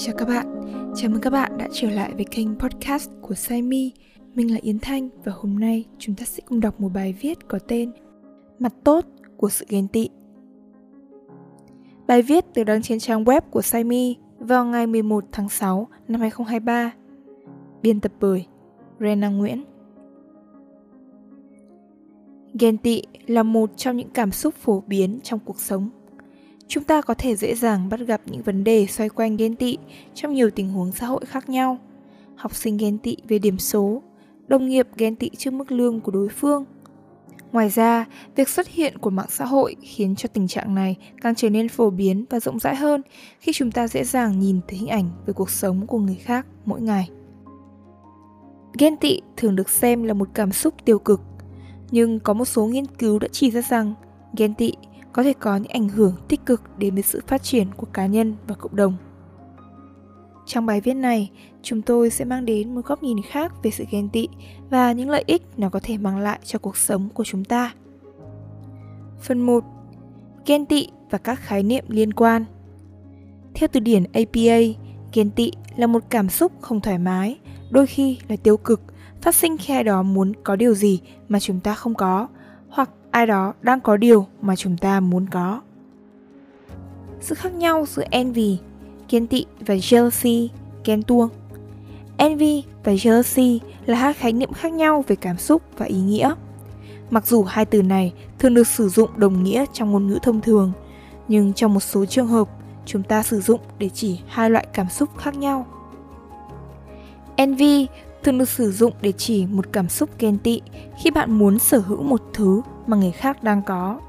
Chào các bạn, chào mừng các bạn đã trở lại với kênh podcast của Saimi. Mình là Yến Thanh và hôm nay chúng ta sẽ cùng đọc một bài viết có tên Mặt tốt của sự ghen tị. Bài viết được đăng trên trang web của Saimi vào ngày 11 tháng 6 năm 2023. Biên tập bởi Rena Nguyễn. Ghen tị là một trong những cảm xúc phổ biến trong cuộc sống chúng ta có thể dễ dàng bắt gặp những vấn đề xoay quanh ghen tị trong nhiều tình huống xã hội khác nhau. Học sinh ghen tị về điểm số, đồng nghiệp ghen tị trước mức lương của đối phương. Ngoài ra, việc xuất hiện của mạng xã hội khiến cho tình trạng này càng trở nên phổ biến và rộng rãi hơn khi chúng ta dễ dàng nhìn thấy hình ảnh về cuộc sống của người khác mỗi ngày. Ghen tị thường được xem là một cảm xúc tiêu cực, nhưng có một số nghiên cứu đã chỉ ra rằng ghen tị có thể có những ảnh hưởng tích cực đến với sự phát triển của cá nhân và cộng đồng. Trong bài viết này, chúng tôi sẽ mang đến một góc nhìn khác về sự ghen tị và những lợi ích nó có thể mang lại cho cuộc sống của chúng ta. Phần 1. Ghen tị và các khái niệm liên quan. Theo từ điển APA, ghen tị là một cảm xúc không thoải mái, đôi khi là tiêu cực, phát sinh khi ai đó muốn có điều gì mà chúng ta không có hoặc ai đó đang có điều mà chúng ta muốn có. Sự khác nhau giữa envy, ghen tị và jealousy, ghen tuông. Envy và jealousy là hai khái niệm khác nhau về cảm xúc và ý nghĩa. Mặc dù hai từ này thường được sử dụng đồng nghĩa trong ngôn ngữ thông thường, nhưng trong một số trường hợp, chúng ta sử dụng để chỉ hai loại cảm xúc khác nhau. Envy thường được sử dụng để chỉ một cảm xúc ghen tị khi bạn muốn sở hữu một thứ mà người khác đang có.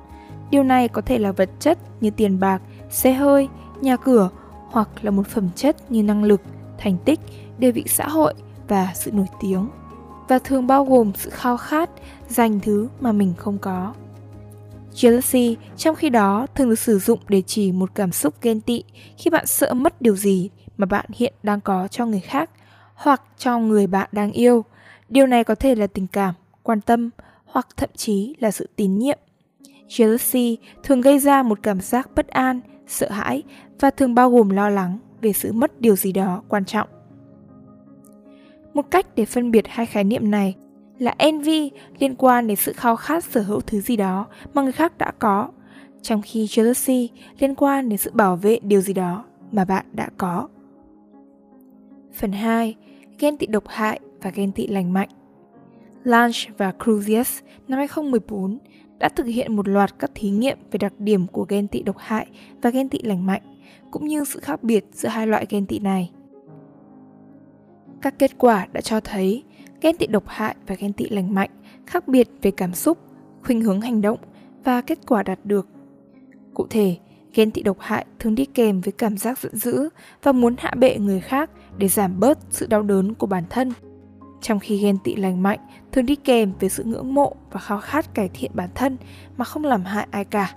Điều này có thể là vật chất như tiền bạc, xe hơi, nhà cửa hoặc là một phẩm chất như năng lực, thành tích, địa vị xã hội và sự nổi tiếng. Và thường bao gồm sự khao khát giành thứ mà mình không có. Jealousy trong khi đó thường được sử dụng để chỉ một cảm xúc ghen tị khi bạn sợ mất điều gì mà bạn hiện đang có cho người khác hoặc cho người bạn đang yêu. Điều này có thể là tình cảm, quan tâm hoặc thậm chí là sự tín nhiệm. Jealousy thường gây ra một cảm giác bất an, sợ hãi và thường bao gồm lo lắng về sự mất điều gì đó quan trọng. Một cách để phân biệt hai khái niệm này là envy liên quan đến sự khao khát sở hữu thứ gì đó mà người khác đã có, trong khi jealousy liên quan đến sự bảo vệ điều gì đó mà bạn đã có. Phần 2 ghen tị độc hại và ghen tị lành mạnh. Lange và Cruzius năm 2014 đã thực hiện một loạt các thí nghiệm về đặc điểm của ghen tị độc hại và ghen tị lành mạnh, cũng như sự khác biệt giữa hai loại ghen tị này. Các kết quả đã cho thấy ghen tị độc hại và ghen tị lành mạnh khác biệt về cảm xúc, khuynh hướng hành động và kết quả đạt được. Cụ thể, ghen tị độc hại thường đi kèm với cảm giác giận dữ và muốn hạ bệ người khác để giảm bớt sự đau đớn của bản thân. Trong khi ghen tị lành mạnh thường đi kèm với sự ngưỡng mộ và khao khát cải thiện bản thân mà không làm hại ai cả.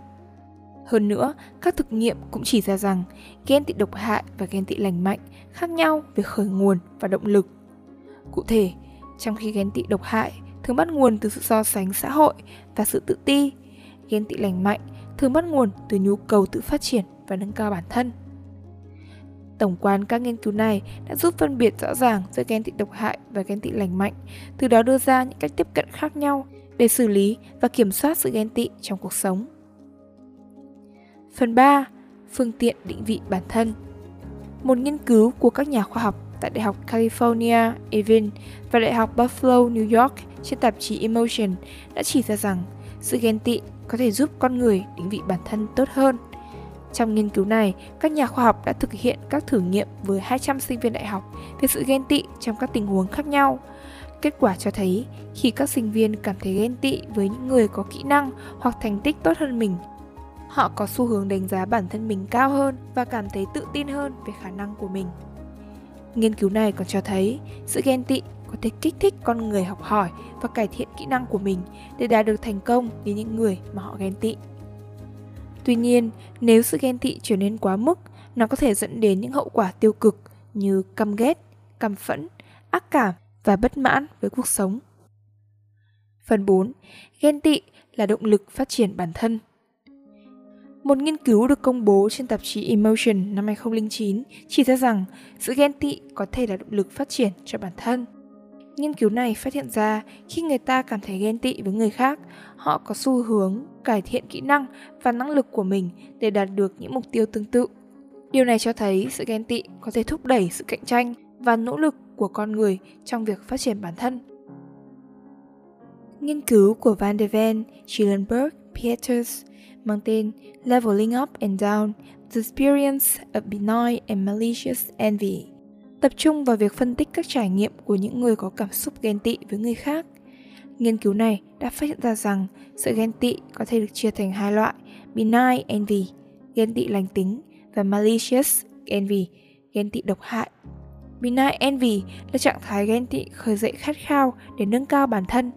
Hơn nữa, các thực nghiệm cũng chỉ ra rằng ghen tị độc hại và ghen tị lành mạnh khác nhau về khởi nguồn và động lực. Cụ thể, trong khi ghen tị độc hại thường bắt nguồn từ sự so sánh xã hội và sự tự ti, ghen tị lành mạnh thường bắt nguồn từ nhu cầu tự phát triển và nâng cao bản thân. Tổng quan các nghiên cứu này đã giúp phân biệt rõ ràng giữa ghen tị độc hại và ghen tị lành mạnh, từ đó đưa ra những cách tiếp cận khác nhau để xử lý và kiểm soát sự ghen tị trong cuộc sống. Phần 3. Phương tiện định vị bản thân Một nghiên cứu của các nhà khoa học tại Đại học California, Irvine và Đại học Buffalo, New York trên tạp chí Emotion đã chỉ ra rằng sự ghen tị có thể giúp con người định vị bản thân tốt hơn – trong nghiên cứu này, các nhà khoa học đã thực hiện các thử nghiệm với 200 sinh viên đại học về sự ghen tị trong các tình huống khác nhau. Kết quả cho thấy, khi các sinh viên cảm thấy ghen tị với những người có kỹ năng hoặc thành tích tốt hơn mình, họ có xu hướng đánh giá bản thân mình cao hơn và cảm thấy tự tin hơn về khả năng của mình. Nghiên cứu này còn cho thấy sự ghen tị có thể kích thích con người học hỏi và cải thiện kỹ năng của mình để đạt được thành công như những người mà họ ghen tị. Tuy nhiên, nếu sự ghen tị trở nên quá mức, nó có thể dẫn đến những hậu quả tiêu cực như căm ghét, căm phẫn, ác cảm và bất mãn với cuộc sống. Phần 4. Ghen tị là động lực phát triển bản thân. Một nghiên cứu được công bố trên tạp chí Emotion năm 2009 chỉ ra rằng sự ghen tị có thể là động lực phát triển cho bản thân. Nghiên cứu này phát hiện ra khi người ta cảm thấy ghen tị với người khác, họ có xu hướng cải thiện kỹ năng và năng lực của mình để đạt được những mục tiêu tương tự. Điều này cho thấy sự ghen tị có thể thúc đẩy sự cạnh tranh và nỗ lực của con người trong việc phát triển bản thân. Nghiên cứu của Van de Ven, Schillenberg, Peters mang tên Leveling Up and Down, The Experience of Benign and Malicious Envy tập trung vào việc phân tích các trải nghiệm của những người có cảm xúc ghen tị với người khác. Nghiên cứu này đã phát hiện ra rằng sự ghen tị có thể được chia thành hai loại, benign envy, ghen tị lành tính, và malicious envy, ghen tị độc hại. Benign envy là trạng thái ghen tị khởi dậy khát khao để nâng cao bản thân,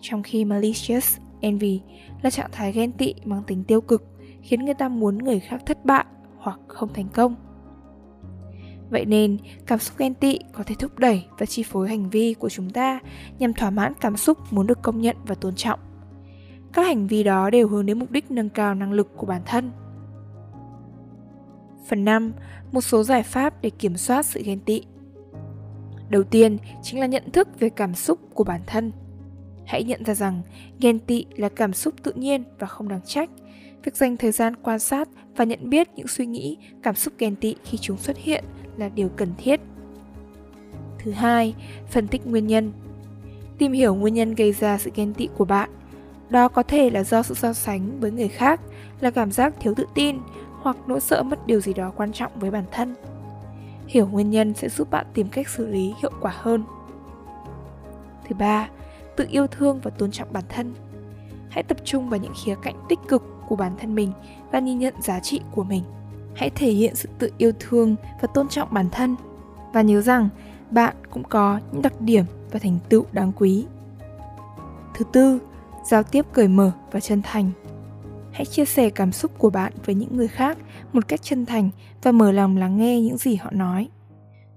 trong khi malicious envy là trạng thái ghen tị mang tính tiêu cực, khiến người ta muốn người khác thất bại hoặc không thành công. Vậy nên, cảm xúc ghen tị có thể thúc đẩy và chi phối hành vi của chúng ta nhằm thỏa mãn cảm xúc muốn được công nhận và tôn trọng. Các hành vi đó đều hướng đến mục đích nâng cao năng lực của bản thân. Phần 5. Một số giải pháp để kiểm soát sự ghen tị. Đầu tiên chính là nhận thức về cảm xúc của bản thân. Hãy nhận ra rằng ghen tị là cảm xúc tự nhiên và không đáng trách. Việc dành thời gian quan sát và nhận biết những suy nghĩ, cảm xúc ghen tị khi chúng xuất hiện là điều cần thiết. Thứ hai, phân tích nguyên nhân. Tìm hiểu nguyên nhân gây ra sự ghen tị của bạn. Đó có thể là do sự so sánh với người khác, là cảm giác thiếu tự tin hoặc nỗi sợ mất điều gì đó quan trọng với bản thân. Hiểu nguyên nhân sẽ giúp bạn tìm cách xử lý hiệu quả hơn. Thứ ba, tự yêu thương và tôn trọng bản thân. Hãy tập trung vào những khía cạnh tích cực của bản thân mình và nhìn nhận giá trị của mình hãy thể hiện sự tự yêu thương và tôn trọng bản thân. Và nhớ rằng, bạn cũng có những đặc điểm và thành tựu đáng quý. Thứ tư, giao tiếp cởi mở và chân thành. Hãy chia sẻ cảm xúc của bạn với những người khác một cách chân thành và mở lòng lắng nghe những gì họ nói.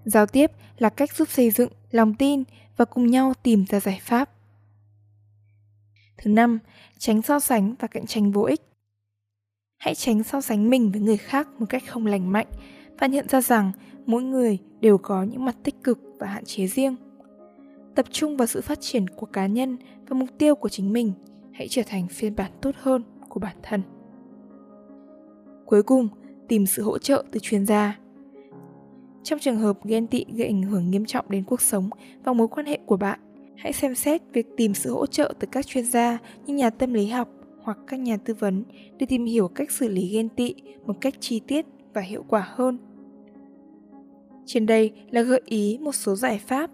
Giao tiếp là cách giúp xây dựng lòng tin và cùng nhau tìm ra giải pháp. Thứ năm, tránh so sánh và cạnh tranh vô ích hãy tránh so sánh mình với người khác một cách không lành mạnh và nhận ra rằng mỗi người đều có những mặt tích cực và hạn chế riêng. Tập trung vào sự phát triển của cá nhân và mục tiêu của chính mình. Hãy trở thành phiên bản tốt hơn của bản thân. Cuối cùng, tìm sự hỗ trợ từ chuyên gia. Trong trường hợp ghen tị gây ảnh hưởng nghiêm trọng đến cuộc sống và mối quan hệ của bạn, hãy xem xét việc tìm sự hỗ trợ từ các chuyên gia như nhà tâm lý học hoặc các nhà tư vấn để tìm hiểu cách xử lý ghen tị một cách chi tiết và hiệu quả hơn. Trên đây là gợi ý một số giải pháp.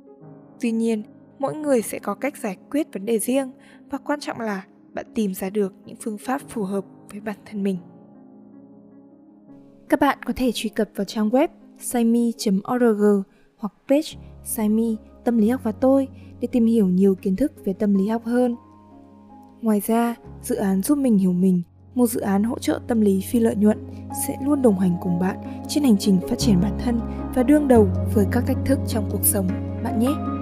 Tuy nhiên, mỗi người sẽ có cách giải quyết vấn đề riêng và quan trọng là bạn tìm ra được những phương pháp phù hợp với bản thân mình. Các bạn có thể truy cập vào trang web saimi.org hoặc page Saimi Tâm lý học và tôi để tìm hiểu nhiều kiến thức về tâm lý học hơn. Ngoài ra, dự án giúp mình hiểu mình, một dự án hỗ trợ tâm lý phi lợi nhuận sẽ luôn đồng hành cùng bạn trên hành trình phát triển bản thân và đương đầu với các thách thức trong cuộc sống bạn nhé.